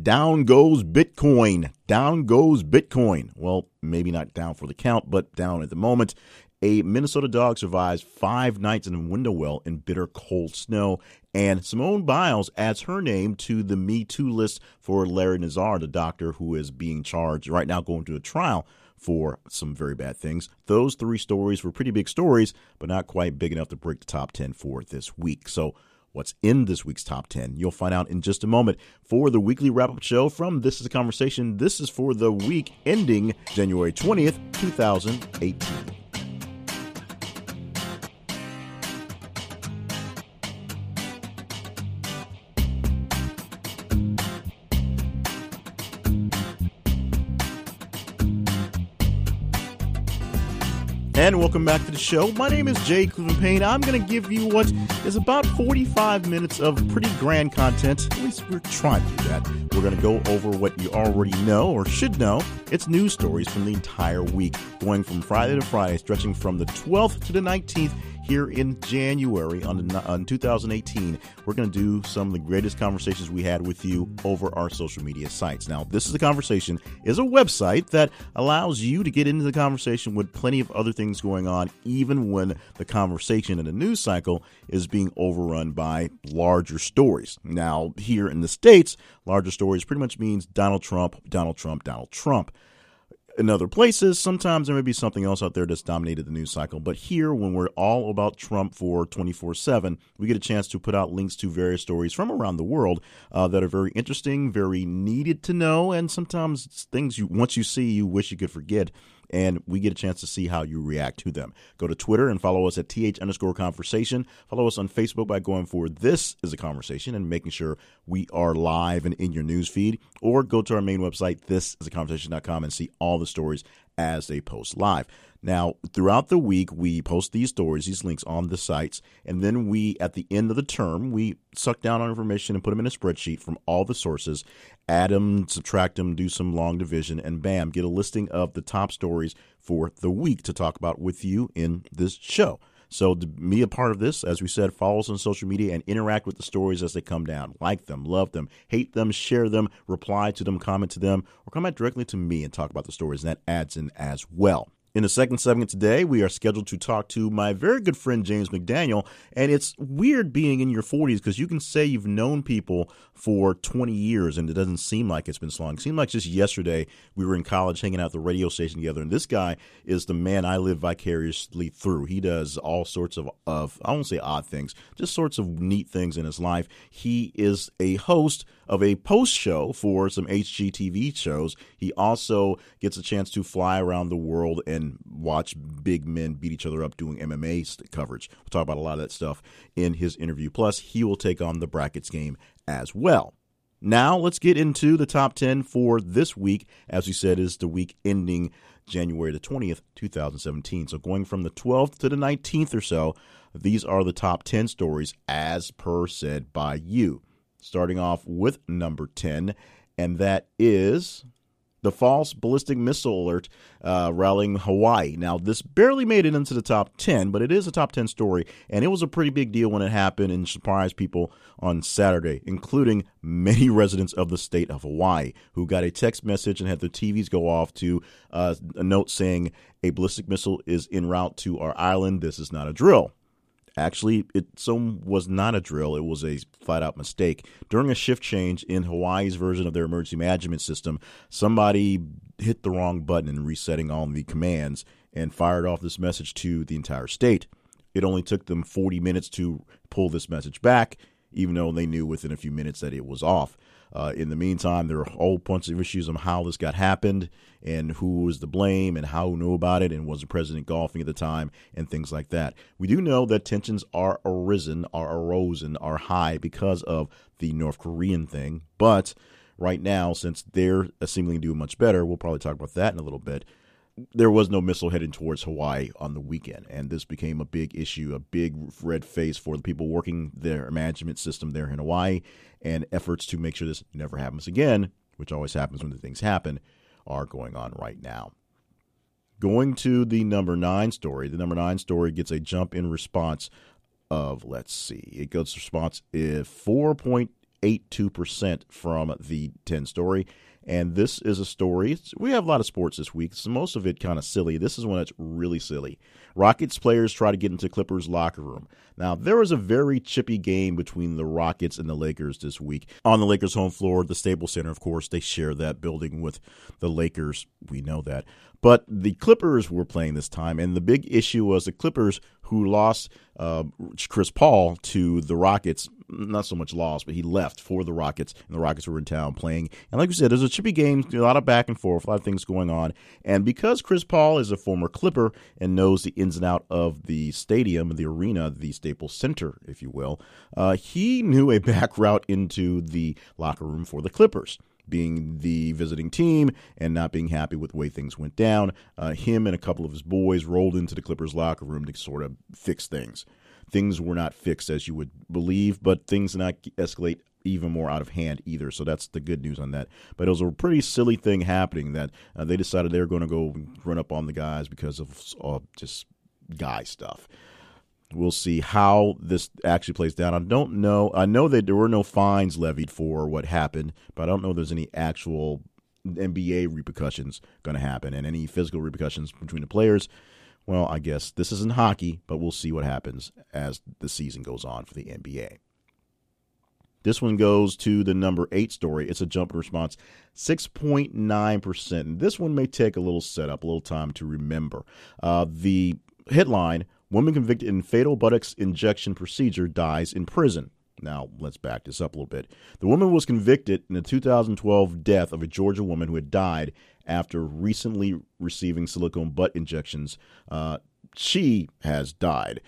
Down goes Bitcoin. Down goes Bitcoin. Well, maybe not down for the count, but down at the moment. A Minnesota dog survives five nights in a window well in bitter cold snow. And Simone Biles adds her name to the Me Too list for Larry Nassar, the doctor who is being charged right now going to a trial for some very bad things. Those three stories were pretty big stories, but not quite big enough to break the top 10 for this week. So what's in this week's top 10. You'll find out in just a moment. For the weekly wrap up show from This is a Conversation, this is for the week ending January 20th, 2018. And welcome back to the show. My name is Jay Cleveland Payne. I'm going to give you what is about 45 minutes of pretty grand content. At least we're trying to do that. We're going to go over what you already know or should know. It's news stories from the entire week, going from Friday to Friday, stretching from the 12th to the 19th here in January on, on 2018. We're going to do some of the greatest conversations we had with you over our social media sites. Now, this is a conversation is a website that allows you to get into the conversation with plenty of other things going on, even when the conversation in the news cycle is being overrun by larger stories. Now, here in the States, larger stories pretty much means Donald Trump, Donald Trump, Donald Trump in other places, sometimes there may be something else out there that's dominated the news cycle. But here, when we're all about Trump for 24 7, we get a chance to put out links to various stories from around the world uh, that are very interesting, very needed to know, and sometimes things you once you see, you wish you could forget and we get a chance to see how you react to them. Go to Twitter and follow us at th underscore conversation. Follow us on Facebook by going for this is a conversation and making sure we are live and in your news feed. Or go to our main website, this is a conversation.com, and see all the stories as they post live. Now, throughout the week, we post these stories, these links on the sites, and then we, at the end of the term, we suck down our information and put them in a spreadsheet from all the sources, add them, subtract them, do some long division, and bam, get a listing of the top stories for the week to talk about with you in this show. So to be a part of this, as we said, follow us on social media and interact with the stories as they come down. Like them, love them, hate them, share them, reply to them, comment to them, or comment directly to me and talk about the stories. And that adds in as well. In the second segment today, we are scheduled to talk to my very good friend James McDaniel. And it's weird being in your 40s because you can say you've known people for 20 years and it doesn't seem like it's been so long. It seemed like just yesterday we were in college hanging out at the radio station together. And this guy is the man I live vicariously through. He does all sorts of, of I won't say odd things, just sorts of neat things in his life. He is a host of a post show for some HGTV shows. He also gets a chance to fly around the world and watch big men beat each other up doing MMA coverage. We'll talk about a lot of that stuff in his interview. Plus, he will take on the brackets game as well. Now, let's get into the top 10 for this week. As we said, is the week ending January the 20th, 2017. So, going from the 12th to the 19th or so, these are the top 10 stories as per said by you starting off with number 10, and that is the false ballistic missile alert uh, rallying Hawaii. Now, this barely made it into the top 10, but it is a top 10 story, and it was a pretty big deal when it happened and surprised people on Saturday, including many residents of the state of Hawaii who got a text message and had their TVs go off to uh, a note saying a ballistic missile is en route to our island. This is not a drill. Actually, it so was not a drill. It was a flat out mistake. During a shift change in Hawaii's version of their emergency management system, somebody hit the wrong button in resetting all the commands and fired off this message to the entire state. It only took them 40 minutes to pull this message back, even though they knew within a few minutes that it was off. Uh, in the meantime, there are a whole bunch of issues on how this got happened and who was to blame and how knew about it and was the president golfing at the time and things like that. We do know that tensions are arisen, are arisen, are high because of the North Korean thing. But right now, since they're seemingly doing much better, we'll probably talk about that in a little bit there was no missile heading towards Hawaii on the weekend, and this became a big issue, a big red face for the people working their management system there in Hawaii, and efforts to make sure this never happens again, which always happens when the things happen, are going on right now. Going to the number nine story, the number nine story gets a jump in response of let's see, it goes response if four point 0.82% from the 10 story. And this is a story. We have a lot of sports this week, so most of it kind of silly. This is one that's really silly. Rockets players try to get into Clippers locker room. Now, there was a very chippy game between the Rockets and the Lakers this week. On the Lakers' home floor, the Staples Center, of course, they share that building with the Lakers. We know that. But the Clippers were playing this time, and the big issue was the Clippers, who lost uh, Chris Paul to the Rockets. Not so much lost, but he left for the Rockets, and the Rockets were in town playing. And like we said, there's a chippy game, a lot of back and forth, a lot of things going on. And because Chris Paul is a former Clipper and knows the ins and out of the stadium, the arena, the Staples Center, if you will, uh, he knew a back route into the locker room for the Clippers being the visiting team and not being happy with the way things went down. Uh, him and a couple of his boys rolled into the Clippers locker room to sort of fix things. Things were not fixed as you would believe, but things did not escalate even more out of hand either. So that's the good news on that. But it was a pretty silly thing happening that uh, they decided they were going to go run up on the guys because of uh, just guy stuff. We'll see how this actually plays down. I don't know. I know that there were no fines levied for what happened, but I don't know if there's any actual NBA repercussions going to happen and any physical repercussions between the players. Well, I guess this isn't hockey, but we'll see what happens as the season goes on for the NBA. This one goes to the number eight story. It's a jump response, 6.9%. And this one may take a little setup, a little time to remember. Uh, the headline Woman convicted in fatal buttocks injection procedure dies in prison. Now, let's back this up a little bit. The woman was convicted in the 2012 death of a Georgia woman who had died after recently receiving silicone butt injections. Uh, she has died.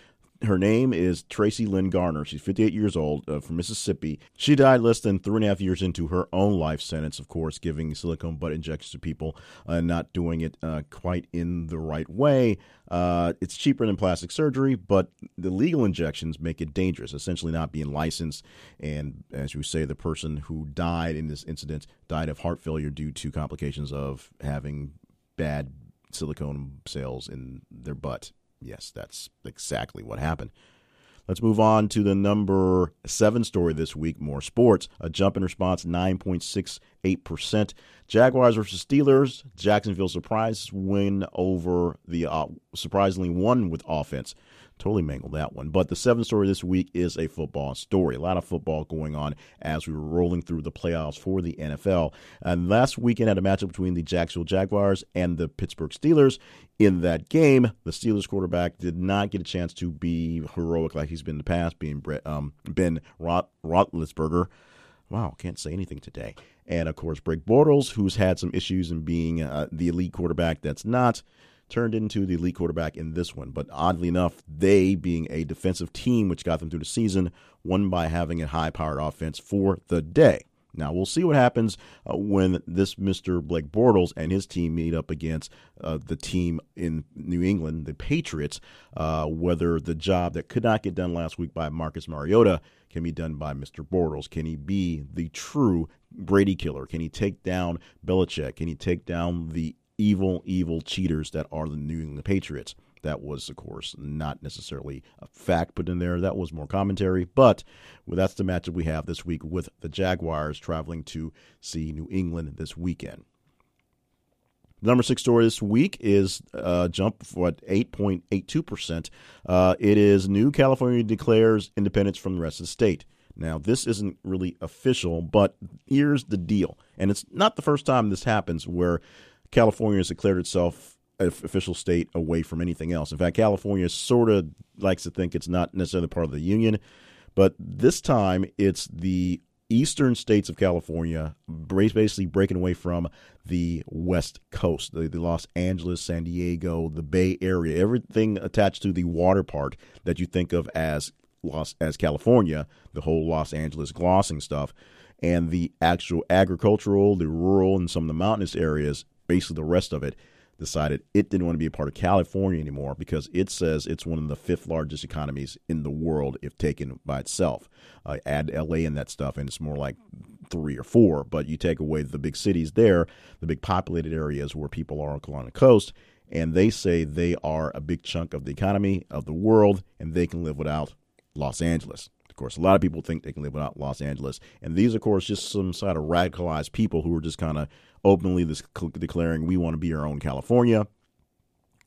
Her name is Tracy Lynn Garner. She's 58 years old uh, from Mississippi. She died less than three and a half years into her own life sentence, of course, giving silicone butt injections to people and uh, not doing it uh, quite in the right way. Uh, it's cheaper than plastic surgery, but the legal injections make it dangerous, essentially not being licensed. And as you say, the person who died in this incident died of heart failure due to complications of having bad silicone cells in their butt Yes, that's exactly what happened. Let's move on to the number seven story this week. More sports. A jump in response, 9.68%. Jaguars versus Steelers. Jacksonville surprise win over the uh, surprisingly won with offense. Totally mangled that one. But the seventh story this week is a football story. A lot of football going on as we were rolling through the playoffs for the NFL. And last weekend had a matchup between the Jacksonville Jaguars and the Pittsburgh Steelers. In that game, the Steelers quarterback did not get a chance to be heroic like he's been in the past, being um, Ben Roethlisberger. Wow, can't say anything today. And of course, Blake Bortles, who's had some issues in being uh, the elite quarterback that's not turned into the elite quarterback in this one. But oddly enough, they, being a defensive team which got them through the season, won by having a high powered offense for the day. Now, we'll see what happens uh, when this Mr. Blake Bortles and his team meet up against uh, the team in New England, the Patriots, uh, whether the job that could not get done last week by Marcus Mariota can be done by Mr. Bortles. Can he be the true Brady killer? Can he take down Belichick? Can he take down the evil, evil cheaters that are the New England Patriots. That was, of course, not necessarily a fact put in there. That was more commentary. But well, that's the matchup we have this week with the Jaguars traveling to see New England this weekend. The number six story this week is a jump for 8.82%. Uh, it is New California declares independence from the rest of the state. Now, this isn't really official, but here's the deal. And it's not the first time this happens where California has declared itself an official state away from anything else. In fact, California sort of likes to think it's not necessarily part of the union, but this time it's the eastern states of California basically breaking away from the West Coast, the, the, Los Angeles, San Diego, the Bay Area, everything attached to the water part that you think of as Los as California, the whole Los Angeles glossing stuff, and the actual agricultural, the rural, and some of the mountainous areas basically the rest of it decided it didn't want to be a part of California anymore because it says it's one of the fifth largest economies in the world if taken by itself. Uh, add LA and that stuff, and it's more like three or four. But you take away the big cities there, the big populated areas where people are along the coast, and they say they are a big chunk of the economy of the world, and they can live without Los Angeles. Of course, a lot of people think they can live without Los Angeles, and these, of course, just some sort of radicalized people who are just kind of openly this, declaring we want to be our own California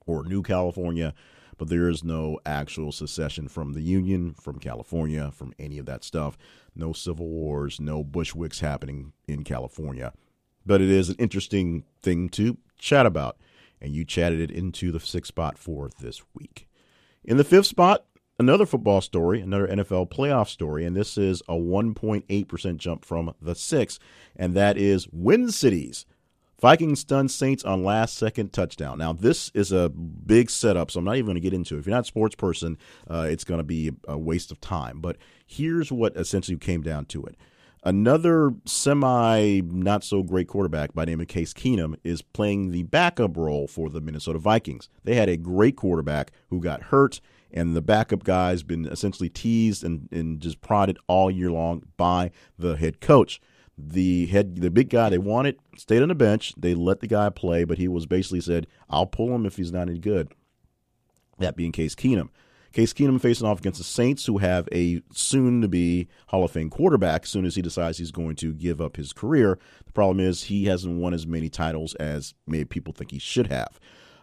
or New California, but there is no actual secession from the Union, from California, from any of that stuff. No civil wars, no Bushwicks happening in California. But it is an interesting thing to chat about, and you chatted it into the sixth spot for this week. In the fifth spot, another football story, another NFL playoff story, and this is a 1.8% jump from the sixth, and that is Twin Cities Vikings stun Saints on last second touchdown. Now, this is a big setup, so I'm not even going to get into it. If you're not a sports person, uh, it's going to be a waste of time. But here's what essentially came down to it. Another semi not so great quarterback by name of Case Keenum is playing the backup role for the Minnesota Vikings. They had a great quarterback who got hurt, and the backup guy's been essentially teased and, and just prodded all year long by the head coach the head the big guy they wanted stayed on the bench. They let the guy play, but he was basically said, "I'll pull him if he's not any good." That being Case Keenum. Case Keenum facing off against the Saints, who have a soon to be Hall of Fame quarterback as soon as he decides he's going to give up his career. The problem is he hasn't won as many titles as maybe people think he should have.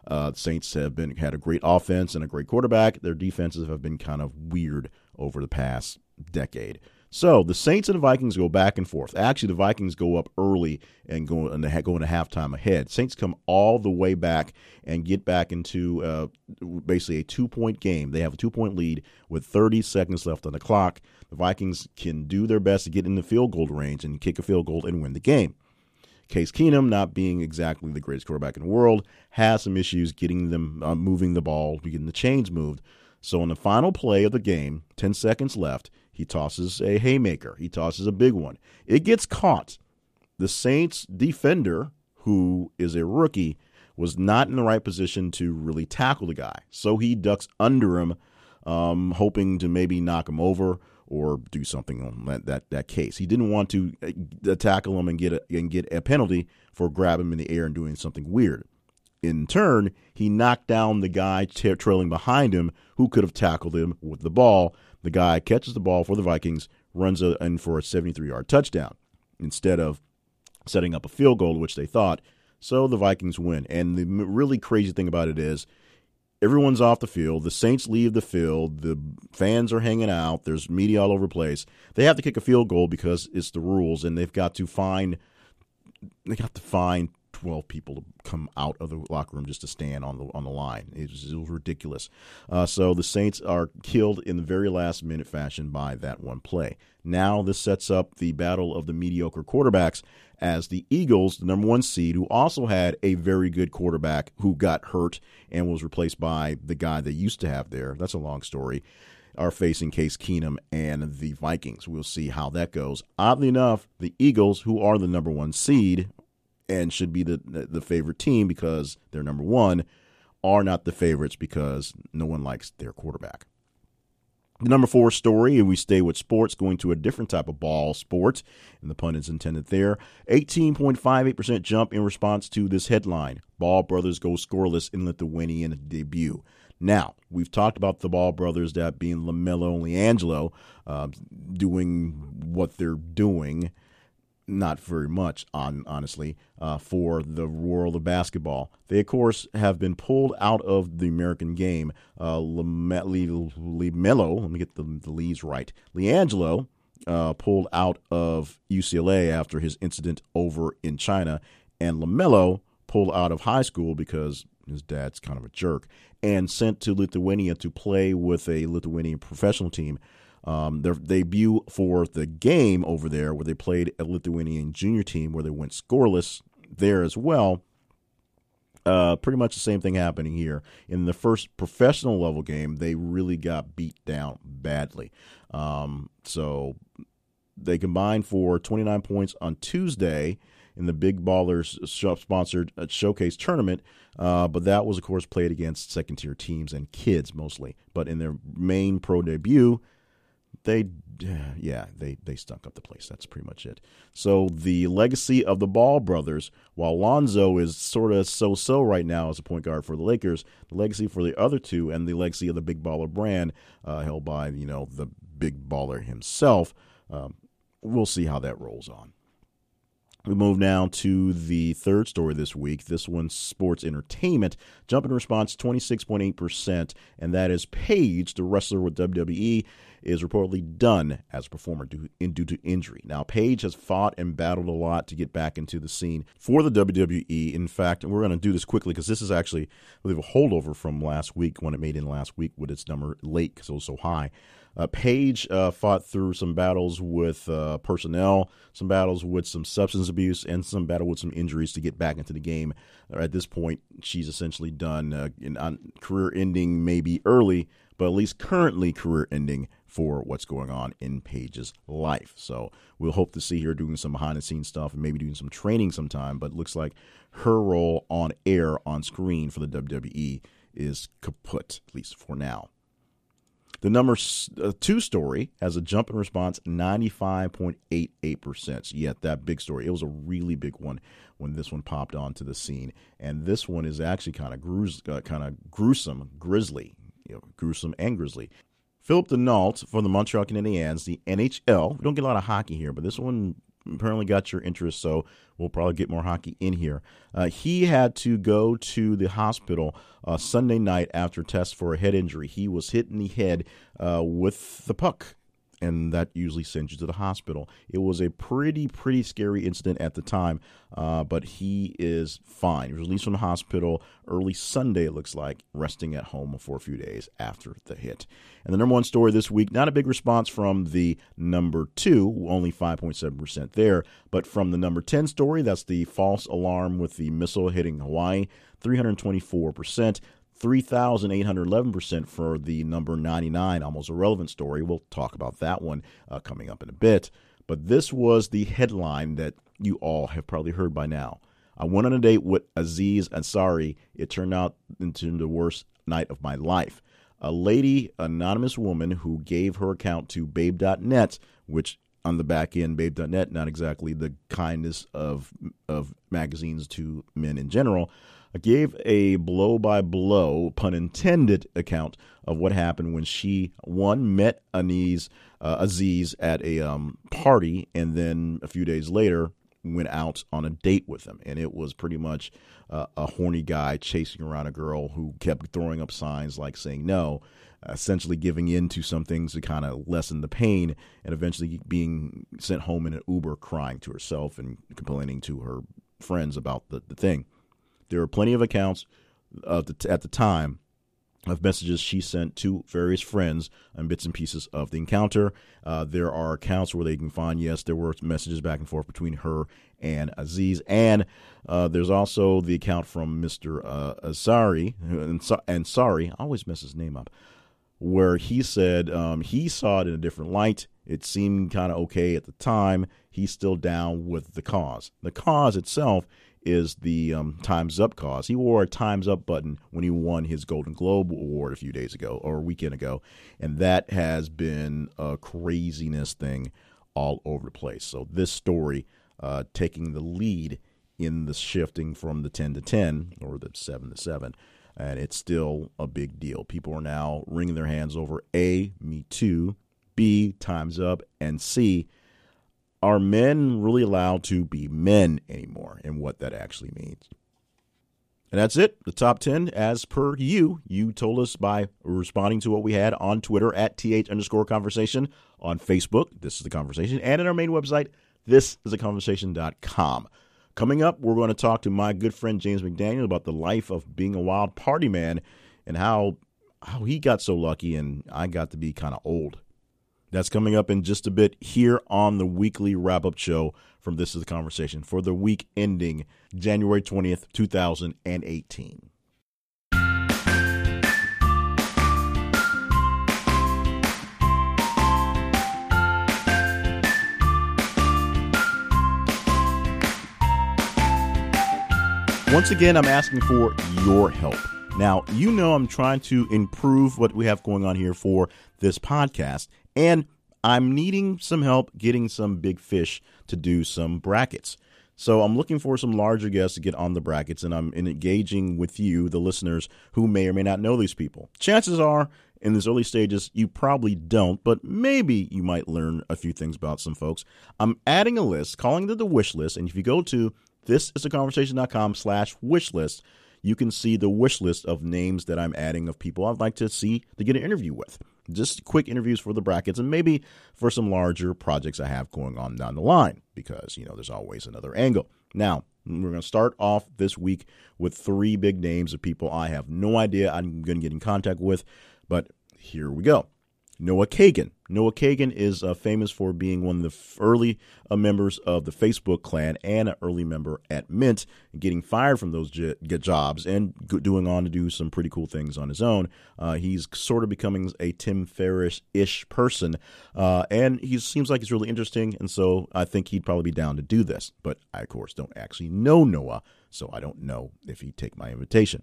Uh, Saints have been had a great offense and a great quarterback. Their defenses have been kind of weird over the past decade. So the Saints and the Vikings go back and forth. Actually, the Vikings go up early and go and go into halftime ahead. Saints come all the way back and get back into uh, basically a two point game. They have a two point lead with 30 seconds left on the clock. The Vikings can do their best to get in the field goal range and kick a field goal and win the game. Case Keenum, not being exactly the greatest quarterback in the world, has some issues getting them uh, moving the ball, getting the chains moved. So in the final play of the game, 10 seconds left, he tosses a haymaker. He tosses a big one. It gets caught. The Saints defender, who is a rookie, was not in the right position to really tackle the guy. So he ducks under him, um, hoping to maybe knock him over or do something on that, that, that case. He didn't want to uh, tackle him and get a, and get a penalty for grabbing him in the air and doing something weird. In turn, he knocked down the guy trailing behind him who could have tackled him with the ball. The guy catches the ball for the Vikings, runs a, in for a 73 yard touchdown instead of setting up a field goal, which they thought. So the Vikings win. And the really crazy thing about it is everyone's off the field. The Saints leave the field. The fans are hanging out. There's media all over the place. They have to kick a field goal because it's the rules, and they've got to find they got to find 12 people to come out of the locker room just to stand on the on the line. It was, it was ridiculous. Uh, so the Saints are killed in the very last minute fashion by that one play. Now this sets up the battle of the mediocre quarterbacks as the Eagles, the number one seed, who also had a very good quarterback who got hurt and was replaced by the guy they used to have there. That's a long story are facing Case Keenum and the Vikings. We'll see how that goes. Oddly enough, the Eagles, who are the number one seed, and should be the the favorite team because they're number one, are not the favorites because no one likes their quarterback. The number four story, and we stay with sports, going to a different type of ball sport, and the pun is intended there. 18.58% jump in response to this headline Ball brothers go scoreless in Lithuanian debut. Now, we've talked about the Ball brothers, that being LaMelo and LiAngelo, uh, doing what they're doing not very much on honestly uh, for the world of basketball. They of course have been pulled out of the American game. Uh, LaMelo, let me get the, the leads right. LiAngelo uh, pulled out of UCLA after his incident over in China, and LaMelo pulled out of high school because his dad's kind of a jerk and sent to Lithuania to play with a Lithuanian professional team um, their debut for the game over there, where they played a Lithuanian junior team, where they went scoreless there as well. Uh, pretty much the same thing happening here. In the first professional level game, they really got beat down badly. Um, so they combined for 29 points on Tuesday in the Big Ballers sponsored uh, showcase tournament. Uh, but that was, of course, played against second tier teams and kids mostly. But in their main pro debut, they yeah they they stunk up the place that's pretty much it so the legacy of the ball brothers while lonzo is sort of so-so right now as a point guard for the lakers the legacy for the other two and the legacy of the big baller brand uh, held by you know the big baller himself. Um, we'll see how that rolls on. We move now to the third story this week. This one's sports entertainment. Jump in response 26.8%, and that is Paige, the wrestler with WWE, is reportedly done as a performer due, in, due to injury. Now, Paige has fought and battled a lot to get back into the scene for the WWE. In fact, and we're going to do this quickly because this is actually, I believe, a holdover from last week when it made in last week with its number late because it was so high. Uh, Paige uh, fought through some battles with uh, personnel, some battles with some substance abuse, and some battle with some injuries to get back into the game. At this point, she's essentially done. Uh, in, career ending, maybe early, but at least currently career ending for what's going on in Paige's life. So we'll hope to see her doing some behind the scenes stuff and maybe doing some training sometime. But looks like her role on air on screen for the WWE is kaput, at least for now. The number uh, two story has a jump in response 95.88%. So yet that big story. It was a really big one when this one popped onto the scene. And this one is actually kind of uh, kind of gruesome, grisly, you know, gruesome and grisly. Phillip Danault for the Montreal Canadiens, the NHL. We don't get a lot of hockey here, but this one apparently got your interest, so we'll probably get more hockey in here. Uh, he had to go to the hospital uh, Sunday night after test for a head injury. He was hit in the head uh, with the puck and that usually sends you to the hospital. It was a pretty, pretty scary incident at the time, uh, but he is fine. He was released from the hospital early Sunday, it looks like, resting at home for a few days after the hit. And the number one story this week, not a big response from the number two, only 5.7% there, but from the number 10 story, that's the false alarm with the missile hitting Hawaii, 324%. 3,811% for the number 99, almost irrelevant story. We'll talk about that one uh, coming up in a bit. But this was the headline that you all have probably heard by now. I went on a date with Aziz Ansari. It turned out into the worst night of my life. A lady, anonymous woman who gave her account to babe.net, which on the back end, babe.net, not exactly the kindest of of magazines to men in general, gave a blow by blow, pun intended, account of what happened when she one met Aziz, uh, Aziz at a um, party, and then a few days later went out on a date with him, and it was pretty much uh, a horny guy chasing around a girl who kept throwing up signs like saying no, essentially giving in to some things to kind of lessen the pain, and eventually being sent home in an Uber, crying to herself and complaining to her friends about the, the thing. There are plenty of accounts the, at the time of messages she sent to various friends and bits and pieces of the encounter. Uh, there are accounts where they can find, yes, there were messages back and forth between her and Aziz. And uh, there's also the account from Mr. Uh, and sorry, I always mess his name up, where he said um, he saw it in a different light. It seemed kind of okay at the time. He's still down with the cause. The cause itself is the um, Time's Up cause. He wore a Time's Up button when he won his Golden Globe Award a few days ago or a weekend ago, and that has been a craziness thing all over the place. So this story uh, taking the lead in the shifting from the 10 to 10 or the 7 to 7 and it's still a big deal. People are now wringing their hands over A, Me Too, B, Time's Up, and C, are men really allowed to be men anymore and what that actually means? And that's it. The top 10, as per you. You told us by responding to what we had on Twitter at TH underscore conversation, on Facebook, this is the conversation, and in our main website, this is the conversation.com. Coming up, we're going to talk to my good friend James McDaniel about the life of being a wild party man and how how he got so lucky and I got to be kind of old. That's coming up in just a bit here on the weekly wrap up show from This is the Conversation for the week ending January 20th, 2018. Once again, I'm asking for your help. Now, you know I'm trying to improve what we have going on here for this podcast, and I'm needing some help getting some big fish to do some brackets. So I'm looking for some larger guests to get on the brackets, and I'm engaging with you, the listeners, who may or may not know these people. Chances are, in these early stages, you probably don't, but maybe you might learn a few things about some folks. I'm adding a list, calling it the wish list, and if you go to thisisaconversation.com slash wish list, you can see the wish list of names that I'm adding of people I'd like to see to get an interview with. Just quick interviews for the brackets and maybe for some larger projects I have going on down the line because, you know, there's always another angle. Now, we're going to start off this week with three big names of people I have no idea I'm going to get in contact with, but here we go. Noah Kagan. Noah Kagan is uh, famous for being one of the early uh, members of the Facebook clan and an early member at Mint, getting fired from those j- jobs and doing on to do some pretty cool things on his own. Uh, he's sort of becoming a Tim Ferriss ish person, uh, and he seems like he's really interesting, and so I think he'd probably be down to do this. But I, of course, don't actually know Noah, so I don't know if he'd take my invitation.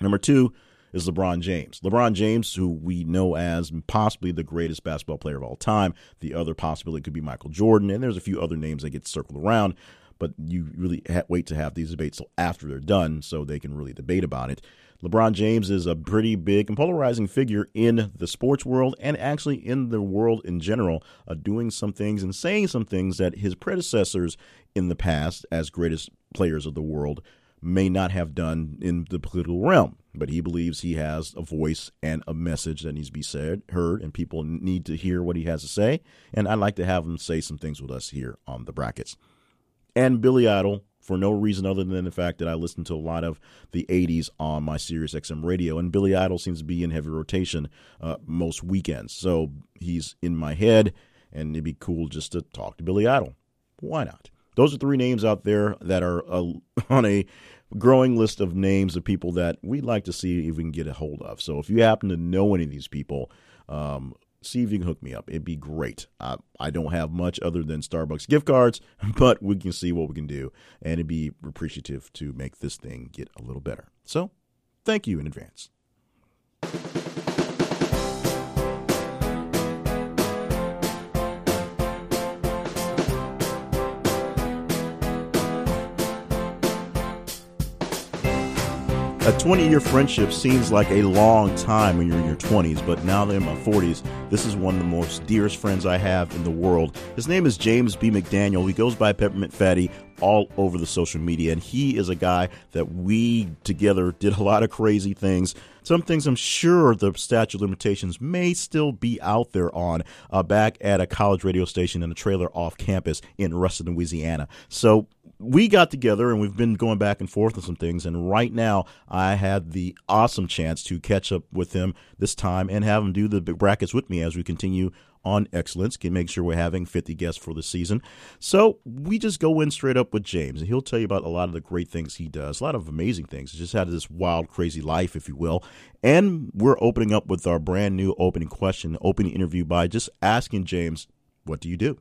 Number two, is LeBron James. LeBron James, who we know as possibly the greatest basketball player of all time. The other possibility could be Michael Jordan, and there's a few other names that get circled around. But you really ha- wait to have these debates till after they're done so they can really debate about it. LeBron James is a pretty big and polarizing figure in the sports world and actually in the world in general, uh, doing some things and saying some things that his predecessors in the past, as greatest players of the world, may not have done in the political realm. But he believes he has a voice and a message that needs to be said, heard, and people need to hear what he has to say. And I'd like to have him say some things with us here on the brackets. And Billy Idol, for no reason other than the fact that I listen to a lot of the 80s on my Sirius XM radio, and Billy Idol seems to be in heavy rotation uh, most weekends. So he's in my head, and it'd be cool just to talk to Billy Idol. Why not? Those are three names out there that are uh, on a growing list of names of people that we'd like to see if we can get a hold of. So if you happen to know any of these people, um, see if you can hook me up. It'd be great. I, I don't have much other than Starbucks gift cards, but we can see what we can do, and it'd be appreciative to make this thing get a little better. So thank you in advance. A 20 year friendship seems like a long time when you're in your 20s, but now that I'm in my 40s, this is one of the most dearest friends I have in the world. His name is James B. McDaniel. He goes by Peppermint Fatty all over the social media, and he is a guy that we together did a lot of crazy things. Some things I'm sure the statute of limitations may still be out there on uh, back at a college radio station in a trailer off campus in Ruston, Louisiana. So we got together and we've been going back and forth on some things. And right now, I had the awesome chance to catch up with him this time and have him do the brackets with me as we continue on excellence. Can make sure we're having 50 guests for the season. So we just go in straight up with James, and he'll tell you about a lot of the great things he does, a lot of amazing things. He's just had this wild, crazy life, if you will. And we're opening up with our brand new opening question, opening interview by just asking James, "What do you do?"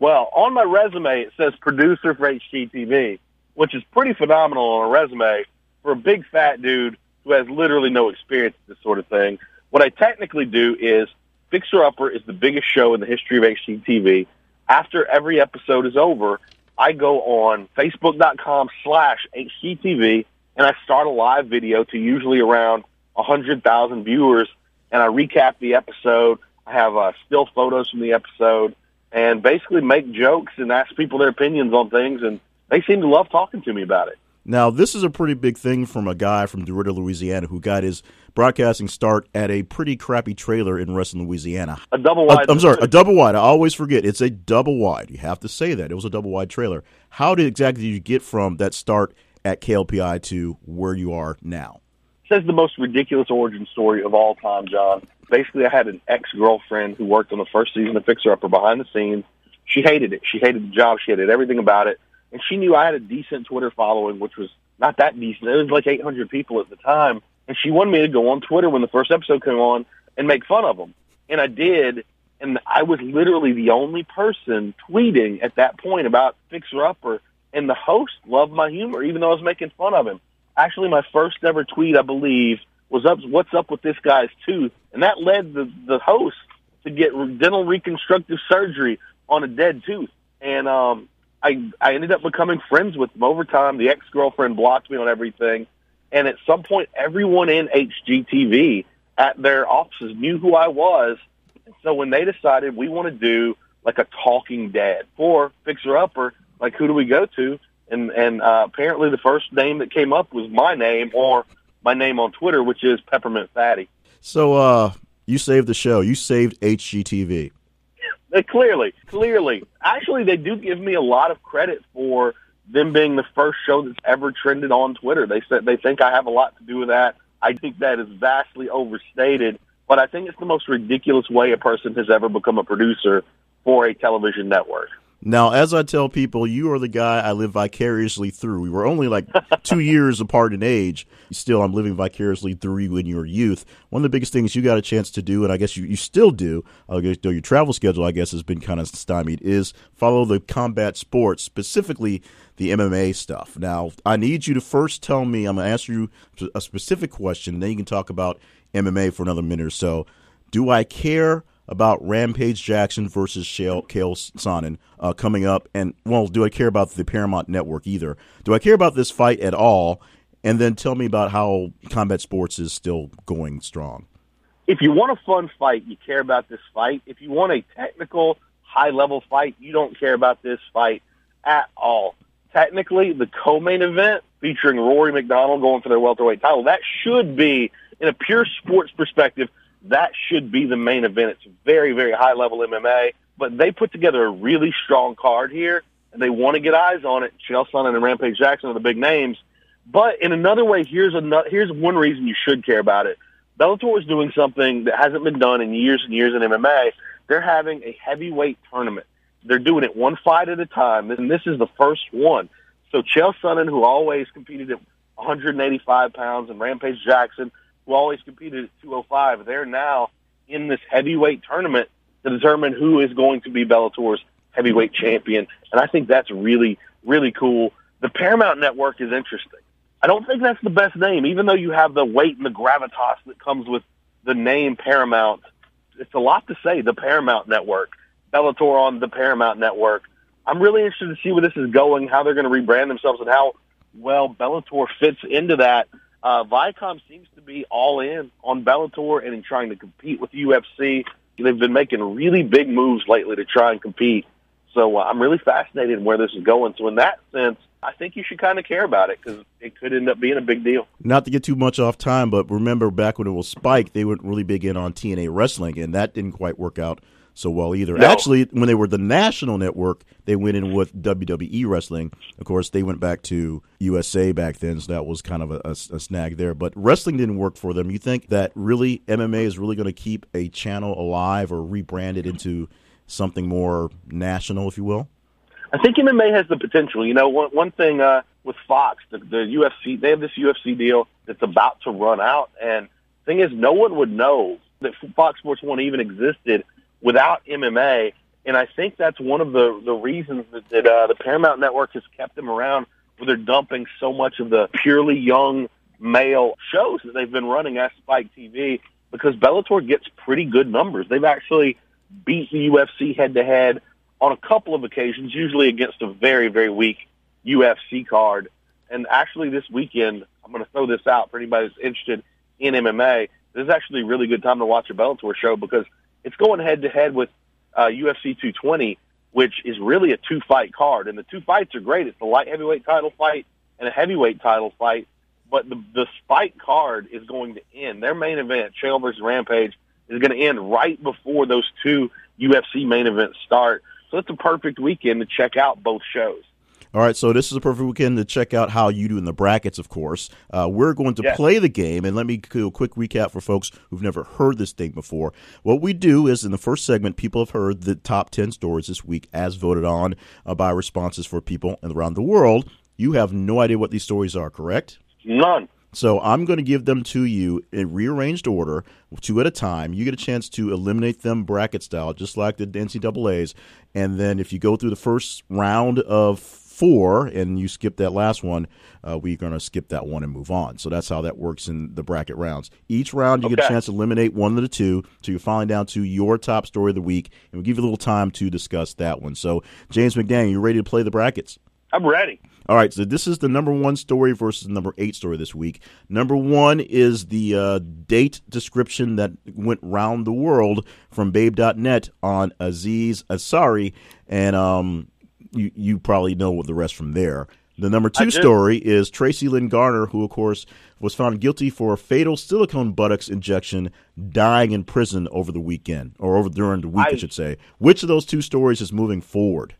Well, on my resume, it says producer for HGTV, which is pretty phenomenal on a resume for a big fat dude who has literally no experience with this sort of thing. What I technically do is Fixer Upper is the biggest show in the history of HGTV. After every episode is over, I go on Facebook.com slash HGTV and I start a live video to usually around 100,000 viewers and I recap the episode. I have uh, still photos from the episode and basically make jokes and ask people their opinions on things, and they seem to love talking to me about it. Now, this is a pretty big thing from a guy from DeRidder, Louisiana, who got his broadcasting start at a pretty crappy trailer in Ruston, Louisiana. A double wide. Uh, I'm sorry, a double wide. I always forget. It's a double wide. You have to say that. It was a double wide trailer. How did exactly did you get from that start at KLPI to where you are now? Says the most ridiculous origin story of all time, John basically I had an ex girlfriend who worked on the first season of Fixer Upper behind the scenes. She hated it. She hated the job. She hated everything about it. And she knew I had a decent Twitter following, which was not that decent. It was like 800 people at the time. And she wanted me to go on Twitter when the first episode came on and make fun of them. And I did. And I was literally the only person tweeting at that point about Fixer Upper. And the host loved my humor, even though I was making fun of him. Actually, my first ever tweet, I believe, was up, what's up with this guy's tooth? And that led the, the host to get dental reconstructive surgery on a dead tooth. And um, I I ended up becoming friends with them over time. The ex girlfriend blocked me on everything, and at some point, everyone in HGTV at their offices knew who I was. And so when they decided we want to do like a Talking Dead for Fixer Upper, like who do we go to? And and uh, apparently the first name that came up was my name or my name on Twitter, which is Peppermint Fatty. So uh, you saved the show. You saved HGTV. Clearly, clearly. Actually, they do give me a lot of credit for them being the first show that's ever trended on Twitter. They said they think I have a lot to do with that. I think that is vastly overstated, but I think it's the most ridiculous way a person has ever become a producer for a television network. Now, as I tell people, you are the guy I live vicariously through. We were only like two years apart in age. Still, I'm living vicariously through you in your youth. One of the biggest things you got a chance to do, and I guess you, you still do, uh, though your travel schedule, I guess, has been kind of stymied, is follow the combat sports, specifically the MMA stuff. Now, I need you to first tell me, I'm going to ask you a specific question, and then you can talk about MMA for another minute or so. Do I care about Rampage Jackson versus Chael, Sonnen uh, coming up, and well, do I care about the Paramount Network either? Do I care about this fight at all? And then tell me about how combat sports is still going strong. If you want a fun fight, you care about this fight. If you want a technical, high level fight, you don't care about this fight at all. Technically, the co-main event featuring Rory MacDonald going for their welterweight title, that should be, in a pure sports perspective, that should be the main event. It's very, very high level MMA, but they put together a really strong card here, and they want to get eyes on it. Chael Sonnen and Rampage Jackson are the big names. But in another way, here's another, here's one reason you should care about it. Bellator is doing something that hasn't been done in years and years in MMA. They're having a heavyweight tournament. They're doing it one fight at a time, and this is the first one. So Chael Sonnen, who always competed at 185 pounds, and Rampage Jackson, who always competed at 205. They're now in this heavyweight tournament to determine who is going to be Bellator's heavyweight champion. And I think that's really, really cool. The Paramount Network is interesting. I don't think that's the best name, even though you have the weight and the gravitas that comes with the name Paramount. It's a lot to say, the Paramount Network. Bellator on the Paramount Network. I'm really interested to see where this is going, how they're going to rebrand themselves, and how well Bellator fits into that uh, Viacom seems to be all in on Bellator and in trying to compete with UFC. They've been making really big moves lately to try and compete. So uh, I'm really fascinated in where this is going. So in that sense, I think you should kind of care about it because it could end up being a big deal. Not to get too much off time, but remember back when it was Spike, they went really big in on TNA wrestling, and that didn't quite work out so well either. No. Actually, when they were the national network, they went in with WWE wrestling. Of course, they went back to USA back then, so that was kind of a, a, a snag there. But wrestling didn't work for them. You think that really MMA is really going to keep a channel alive or rebrand it into something more national, if you will? I think MMA has the potential. You know, one, one thing uh, with Fox, the, the UFC, they have this UFC deal that's about to run out, and thing is, no one would know that Fox Sports One even existed without MMA. And I think that's one of the, the reasons that, that uh, the Paramount Network has kept them around where they're dumping so much of the purely young male shows that they've been running at Spike TV because Bellator gets pretty good numbers. They've actually beat the UFC head to head on a couple of occasions, usually against a very, very weak UFC card. And actually this weekend, I'm going to throw this out for anybody that's interested in MMA. This is actually a really good time to watch a Bellator show because it's going head to head with uh, UFC 220, which is really a two fight card, and the two fights are great. It's the light heavyweight title fight and a heavyweight title fight, but the the fight card is going to end. Their main event, Chael versus Rampage, is going to end right before those two UFC main events start. So it's a perfect weekend to check out both shows. All right, so this is a perfect weekend to check out how you do in the brackets, of course. Uh, we're going to yes. play the game, and let me do a quick recap for folks who've never heard this thing before. What we do is in the first segment, people have heard the top 10 stories this week as voted on uh, by responses for people around the world. You have no idea what these stories are, correct? None. So I'm going to give them to you in rearranged order, two at a time. You get a chance to eliminate them bracket style, just like the NCAA's. And then if you go through the first round of four and you skip that last one, uh, we're going to skip that one and move on. So that's how that works in the bracket rounds. Each round, you okay. get a chance to eliminate one of the two, so you're finally down to your top story of the week, and we'll give you a little time to discuss that one. So, James McDaniel, you ready to play the brackets? I'm ready. All right, so this is the number one story versus the number eight story this week. Number one is the uh, date description that went round the world from Babe.net on Aziz Ansari, and um, you you probably know what the rest from there. The number two story is Tracy Lynn Garner, who of course was found guilty for a fatal silicone buttocks injection, dying in prison over the weekend or over during the week, I, I should say. Which of those two stories is moving forward?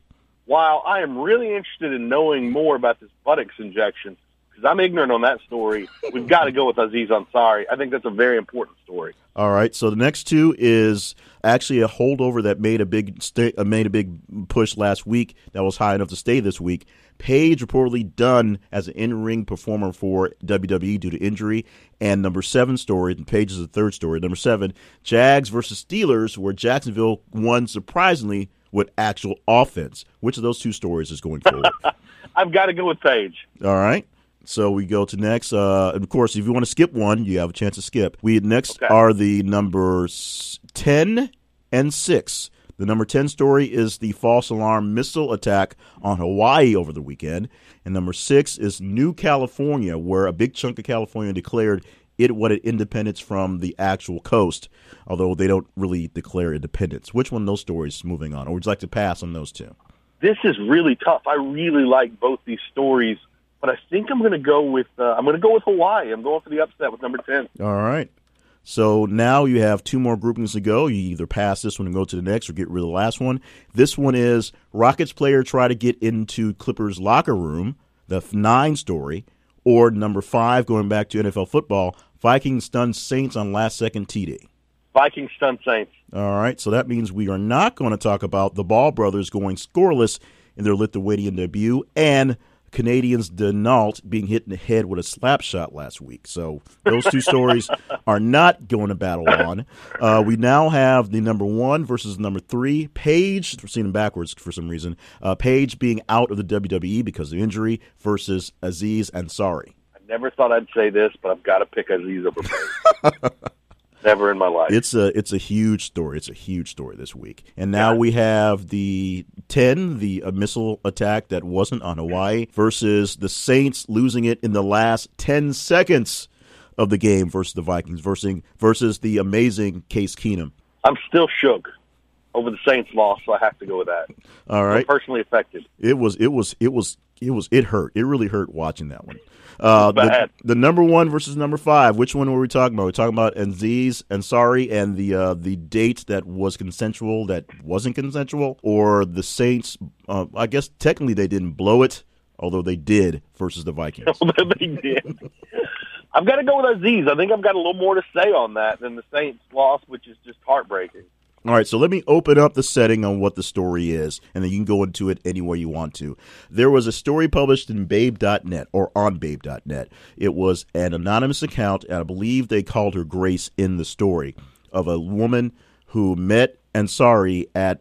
while I am really interested in knowing more about this buttocks injection, because I'm ignorant on that story, we've got to go with Aziz Ansari. I think that's a very important story. All right. So the next two is actually a holdover that made a big sta- uh, made a big push last week. That was high enough to stay this week. Paige reportedly done as an in-ring performer for WWE due to injury. And number seven story, and Paige is the third story. Number seven, Jags versus Steelers, where Jacksonville won surprisingly with actual offense. Which of those two stories is going forward? I've got to go with Paige. All right. So we go to next. Uh, and of course, if you want to skip one, you have a chance to skip. We next okay. are the numbers ten and six. The number 10 story is the false alarm missile attack on Hawaii over the weekend. And number six is New California, where a big chunk of California declared it wanted independence from the actual coast, although they don't really declare independence. Which one of those stories moving on? Or would you like to pass on those two? This is really tough. I really like both these stories, but I think I'm going to go with uh, I'm going to go with Hawaii. I'm going for the upset with number 10. All right. So now you have two more groupings to go. You either pass this one and go to the next or get rid of the last one. This one is Rockets player try to get into Clippers locker room, the nine story, or number five, going back to NFL football, Vikings stun Saints on last second TD. Vikings stun Saints. All right, so that means we are not going to talk about the Ball brothers going scoreless in their Lithuanian debut and Canadiens Danault being hit in the head with a slap shot last week. So those two stories are not going to battle on. Uh, we now have the number one versus number three. Paige, we're seeing them backwards for some reason. Uh, Paige being out of the WWE because of injury versus Aziz Ansari. I never thought I'd say this, but I've got to pick Aziz over Paige. Never in my life. It's a it's a huge story. It's a huge story this week. And now yeah. we have the ten, the uh, missile attack that wasn't on Hawaii, versus the Saints losing it in the last ten seconds of the game versus the Vikings, versus versus the amazing Case Keenum. I'm still shook over the Saints loss, so I have to go with that. All right, I'm personally affected. It was it was it was it was it hurt. It really hurt watching that one. Uh, the, the, number one versus number five. Which one were we talking about? We're talking about Aziz Ansari and the uh, the date that was consensual that wasn't consensual, or the Saints. Uh, I guess technically they didn't blow it, although they did versus the Vikings. they did. I've got to go with Aziz. I think I've got a little more to say on that than the Saints loss, which is just heartbreaking. All right, so let me open up the setting on what the story is, and then you can go into it any way you want to. There was a story published in Babe.net or on Babe.net. It was an anonymous account, and I believe they called her Grace in the story of a woman who met Ansari at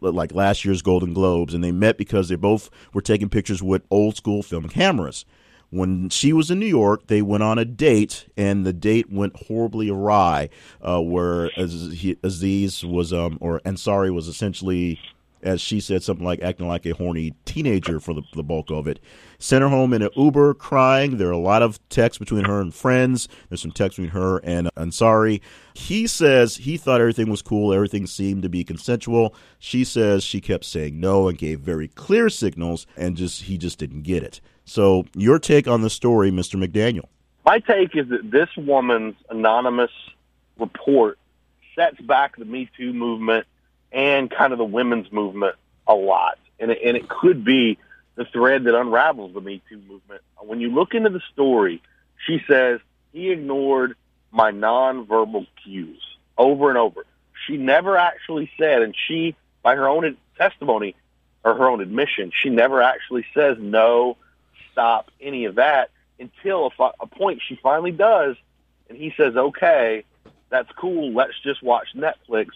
like last year's Golden Globes, and they met because they both were taking pictures with old school film cameras when she was in New York, they went on a date, and the date went horribly awry. Uh, where Aziz was, um, or Ansari was essentially, as she said, something like acting like a horny teenager for the, the bulk of it. Sent her home in an Uber, crying. There are a lot of texts between her and friends. There's some texts between her and Ansari. He says he thought everything was cool. Everything seemed to be consensual. She says she kept saying no and gave very clear signals, and just he just didn't get it. So, your take on the story, Mr. McDaniel? My take is that this woman's anonymous report sets back the Me Too movement and kind of the women's movement a lot. And it, and it could be the thread that unravels the Me Too movement. When you look into the story, she says, he ignored my nonverbal cues over and over. She never actually said, and she, by her own testimony or her own admission, she never actually says no stop any of that until a, a point she finally does, and he says, "Okay, that's cool. Let's just watch Netflix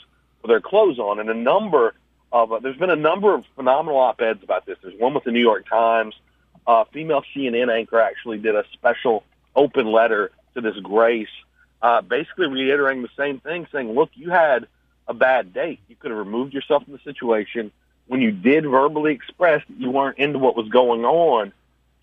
with our clothes on." And a number of uh, there's been a number of phenomenal op-eds about this. There's one with the New York Times. Uh, female CNN anchor actually did a special open letter to this Grace, uh, basically reiterating the same thing, saying, "Look, you had a bad date. You could have removed yourself from the situation. When you did verbally express that you weren't into what was going on,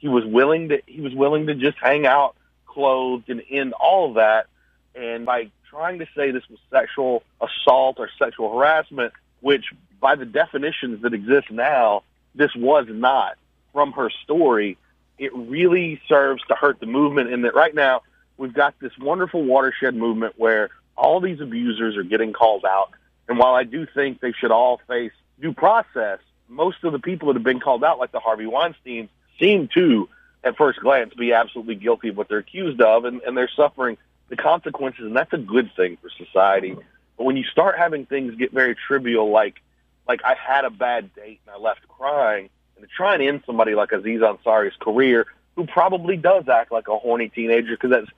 he was willing to he was willing to just hang out clothed and end all of that. And by trying to say this was sexual assault or sexual harassment, which by the definitions that exist now, this was not from her story, it really serves to hurt the movement in that right now we've got this wonderful watershed movement where all these abusers are getting called out. And while I do think they should all face due process, most of the people that have been called out, like the Harvey Weinstein, seem to, at first glance, be absolutely guilty of what they're accused of, and, and they're suffering the consequences, and that's a good thing for society. But when you start having things get very trivial, like like I had a bad date and I left crying, and to try and end somebody like Aziz Ansari's career, who probably does act like a horny teenager, because that's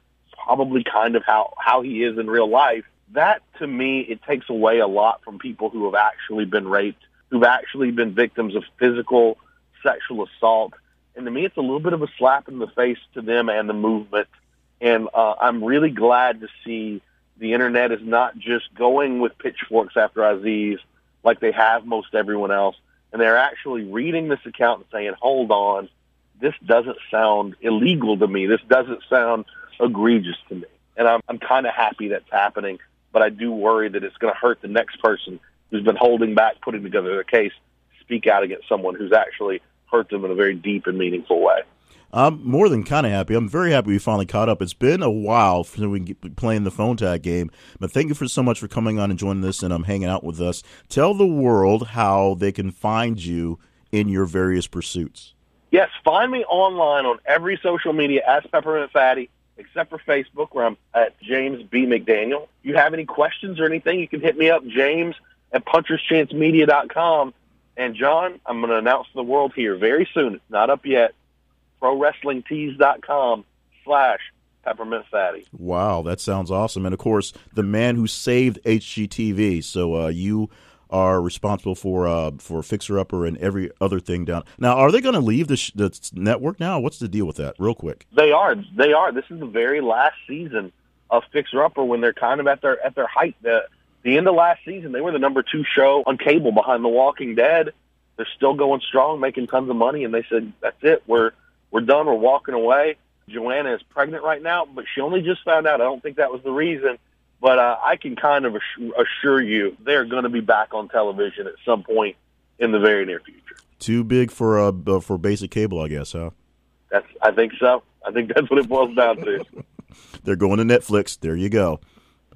probably kind of how how he is in real life. That to me, it takes away a lot from people who have actually been raped, who've actually been victims of physical, sexual assault, and to me, it's a little bit of a slap in the face to them and the movement. And uh, I'm really glad to see the internet is not just going with pitchforks after Aziz like they have most everyone else, and they're actually reading this account and saying, "Hold on, this doesn't sound illegal to me. This doesn't sound egregious to me." And I'm I'm kind of happy that's happening, but I do worry that it's going to hurt the next person who's been holding back putting together their case speak out against someone who's actually hurt them in a very deep and meaningful way. I'm more than kind of happy. I'm very happy we finally caught up. It's been a while since we playing the phone tag game, but thank you for so much for coming on and joining this and um, hanging out with us. Tell the world how they can find you in your various pursuits. Yes, find me online on every social media as Peppermint Fatty, except for Facebook, where I'm at James B. McDaniel. If you have any questions or anything, you can hit me up, James at puncherschancemedia.com. And John, I'm going to announce to the world here very soon. It's not up yet. ProWrestlingTees.com slash Peppermint Fatty. Wow, that sounds awesome. And of course, the man who saved HGTV. So uh, you are responsible for uh, for Fixer Upper and every other thing down. Now, are they going to leave the, sh- the network now? What's the deal with that? Real quick. They are. They are. This is the very last season of Fixer Upper when they're kind of at their at their height. The, the end of last season, they were the number two show on cable behind The Walking Dead. They're still going strong, making tons of money, and they said, "That's it. We're we're done. We're walking away." Joanna is pregnant right now, but she only just found out. I don't think that was the reason, but uh, I can kind of assure you they're going to be back on television at some point in the very near future. Too big for uh, for basic cable, I guess, huh? That's. I think so. I think that's what it boils down to. they're going to Netflix. There you go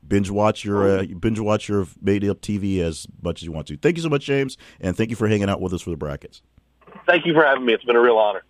binge watch your uh, binge watch your made up TV as much as you want to. Thank you so much, James, and thank you for hanging out with us for the brackets. Thank you for having me. It's been a real honor.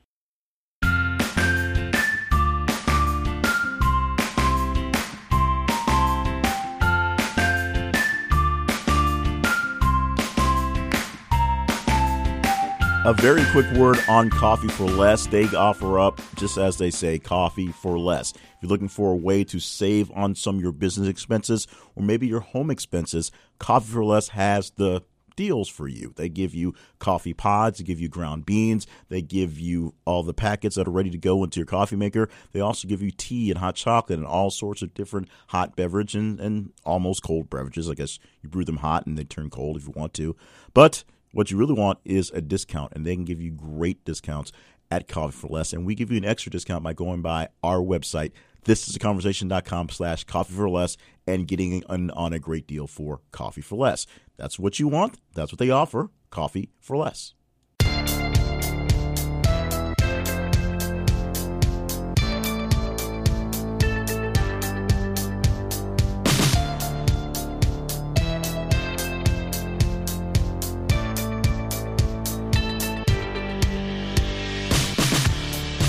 A very quick word on Coffee for Less. They offer up, just as they say, coffee for less. If you're looking for a way to save on some of your business expenses or maybe your home expenses, Coffee for Less has the deals for you. They give you coffee pods, they give you ground beans, they give you all the packets that are ready to go into your coffee maker. They also give you tea and hot chocolate and all sorts of different hot beverage and, and almost cold beverages. I guess you brew them hot and they turn cold if you want to. But what you really want is a discount, and they can give you great discounts at Coffee for Less. And we give you an extra discount by going by our website, this is a conversation.com slash coffee for less and getting on a great deal for coffee for less. That's what you want. That's what they offer. Coffee for less.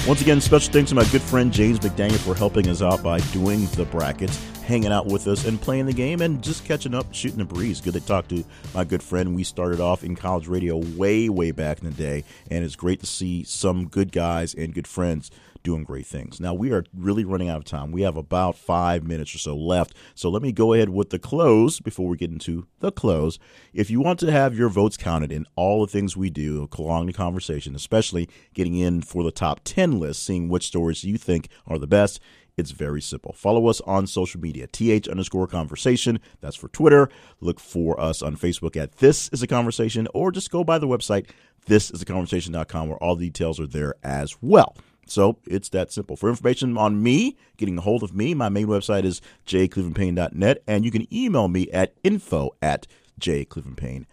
Once again, special thanks to my good friend James McDaniel for helping us out by doing the brackets, hanging out with us, and playing the game, and just catching up, shooting the breeze. Good to talk to my good friend. We started off in college radio way, way back in the day, and it's great to see some good guys and good friends doing great things. Now, we are really running out of time. We have about five minutes or so left. So let me go ahead with the close before we get into the close. If you want to have your votes counted in all the things we do along the conversation, especially getting in for the top 10 list, seeing which stories you think are the best, it's very simple. Follow us on social media, th underscore conversation. That's for Twitter. Look for us on Facebook at This Is a Conversation, or just go by the website, thisisaconversation.com, where all the details are there as well. So it's that simple. For information on me, getting a hold of me, my main website is jclevelandpayne.net, and you can email me at info at jclevelandpayne.net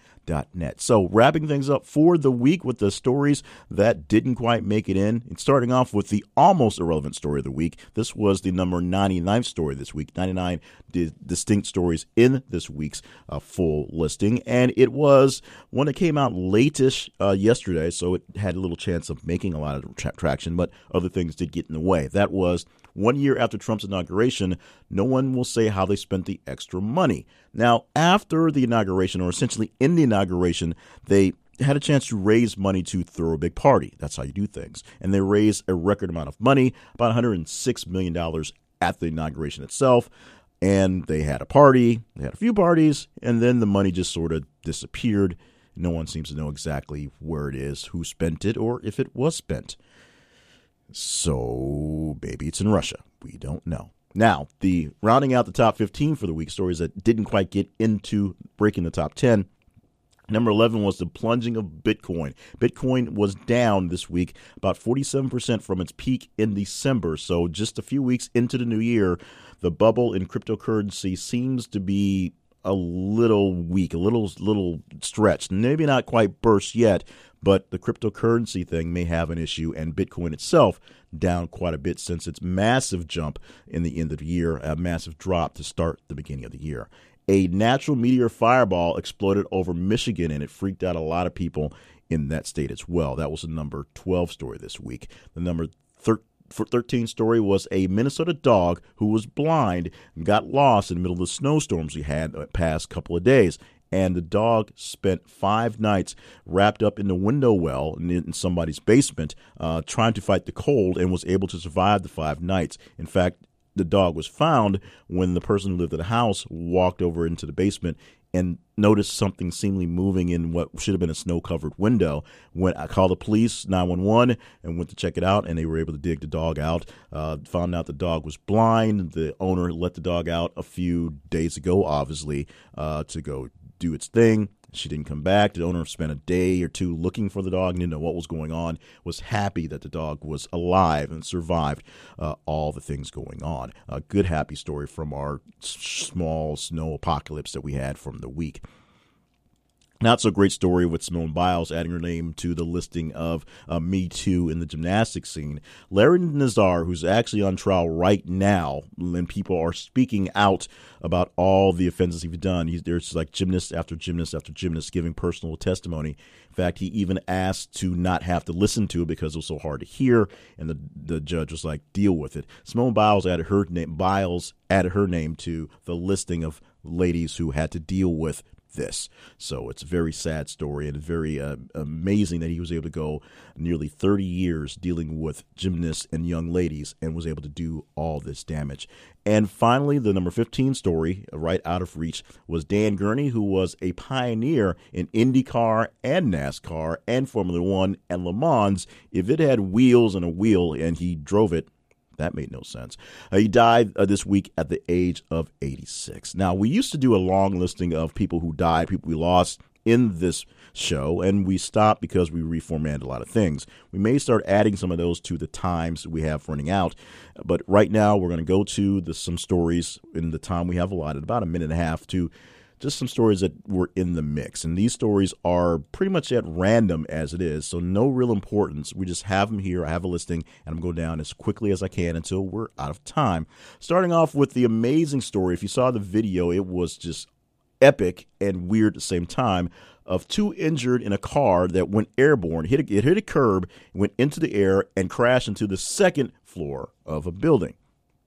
net. So, wrapping things up for the week with the stories that didn't quite make it in. And starting off with the almost irrelevant story of the week. This was the number 99 story this week. 99 di- distinct stories in this week's uh, full listing. And it was one that came out latish uh, yesterday, so it had a little chance of making a lot of tra- traction, but other things did get in the way. That was one year after Trump's inauguration, no one will say how they spent the extra money. Now, after the inauguration, or essentially in the inauguration, they had a chance to raise money to throw a big party. That's how you do things. And they raised a record amount of money, about $106 million at the inauguration itself. And they had a party, they had a few parties, and then the money just sort of disappeared. No one seems to know exactly where it is, who spent it, or if it was spent. So maybe it's in Russia. We don't know. Now, the rounding out the top 15 for the week stories that didn't quite get into breaking the top 10. Number 11 was the plunging of Bitcoin. Bitcoin was down this week about 47% from its peak in December. So, just a few weeks into the new year, the bubble in cryptocurrency seems to be a little weak, a little little stretched. Maybe not quite burst yet, but the cryptocurrency thing may have an issue, and Bitcoin itself down quite a bit since its massive jump in the end of the year, a massive drop to start the beginning of the year. A natural meteor fireball exploded over Michigan, and it freaked out a lot of people in that state as well. That was the number 12 story this week. The number 13 story was a Minnesota dog who was blind and got lost in the middle of the snowstorms we had the past couple of days and the dog spent five nights wrapped up in the window well in, somebody's basement, uh, trying to fight the cold, and was able to survive the five nights. In fact, the dog was found when the person who lived at the house walked over into the basement and noticed something seemingly moving in what should have been a snow covered window. When I called the police, 911, and went to check it out, and they were able to dig the dog out. Uh, found out the dog was blind. The owner let the dog out a few days ago, obviously, uh, to go do its thing. She didn't come back. The owner spent a day or two looking for the dog, didn't know what was going on, was happy that the dog was alive and survived uh, all the things going on. A good, happy story from our small snow apocalypse that we had from the week. Not so great story with Simone Biles adding her name to the listing of uh, Me Too in the gymnastics scene. Larry Nassar, who's actually on trial right now, and people are speaking out about all the offenses he's done. He's, there's like gymnast after gymnast after gymnast giving personal testimony. In fact, he even asked to not have to listen to it because it was so hard to hear, and the the judge was like, "Deal with it." Simone Biles added her name. Biles added her name to the listing of ladies who had to deal with this. So it's a very sad story and very uh, amazing that he was able to go nearly 30 years dealing with gymnasts and young ladies and was able to do all this damage. And finally, the number 15 story, right out of reach, was Dan Gurney, who was a pioneer in IndyCar and NASCAR and Formula One and Le Mans. If it had wheels and a wheel and he drove it, that made no sense. Uh, he died uh, this week at the age of 86. Now, we used to do a long listing of people who died, people we lost in this show, and we stopped because we reformatted a lot of things. We may start adding some of those to the times we have running out, but right now we're going to go to the, some stories in the time we have allotted, about a minute and a half, to just some stories that were in the mix. And these stories are pretty much at random as it is, so no real importance. We just have them here. I have a listing, and I'm going down as quickly as I can until we're out of time. Starting off with the amazing story. If you saw the video, it was just epic and weird at the same time of two injured in a car that went airborne. Hit a, it hit a curb, went into the air, and crashed into the second floor of a building.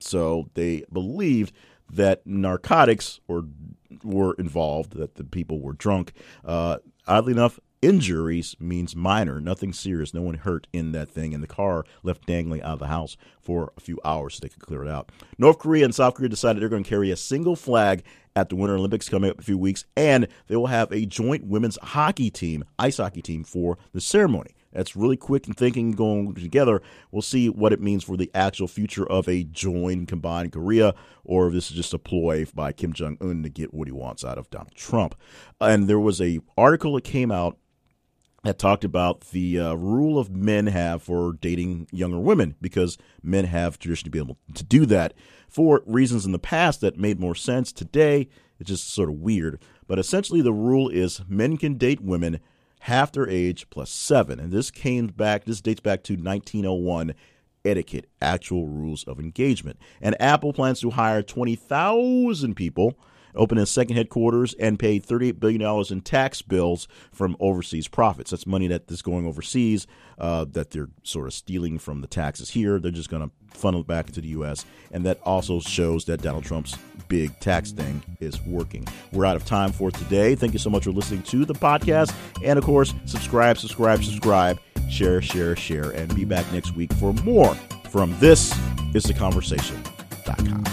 So they believed that narcotics or were involved, that the people were drunk. Uh, oddly enough, injuries means minor, nothing serious, no one hurt in that thing, and the car left dangling out of the house for a few hours so they could clear it out. North Korea and South Korea decided they're going to carry a single flag at the Winter Olympics coming up a few weeks, and they will have a joint women's hockey team, ice hockey team, for the ceremony. That's really quick and thinking going together. We'll see what it means for the actual future of a joined combined Korea, or if this is just a ploy by Kim Jong Un to get what he wants out of Donald Trump. And there was a article that came out that talked about the uh, rule of men have for dating younger women because men have traditionally been able to do that for reasons in the past that made more sense. Today, it's just sort of weird. But essentially, the rule is men can date women half their age plus seven. And this came back, this dates back to 1901 etiquette, actual rules of engagement. And Apple plans to hire 20,000 people open a second headquarters, and paid $38 billion in tax bills from overseas profits. That's money that is going overseas uh, that they're sort of stealing from the taxes here. They're just going to funnel it back into the U.S. And that also shows that Donald Trump's big tax thing is working. We're out of time for today. Thank you so much for listening to the podcast. And of course, subscribe, subscribe, subscribe, share, share, share, and be back next week for more from This is the Conversation.com.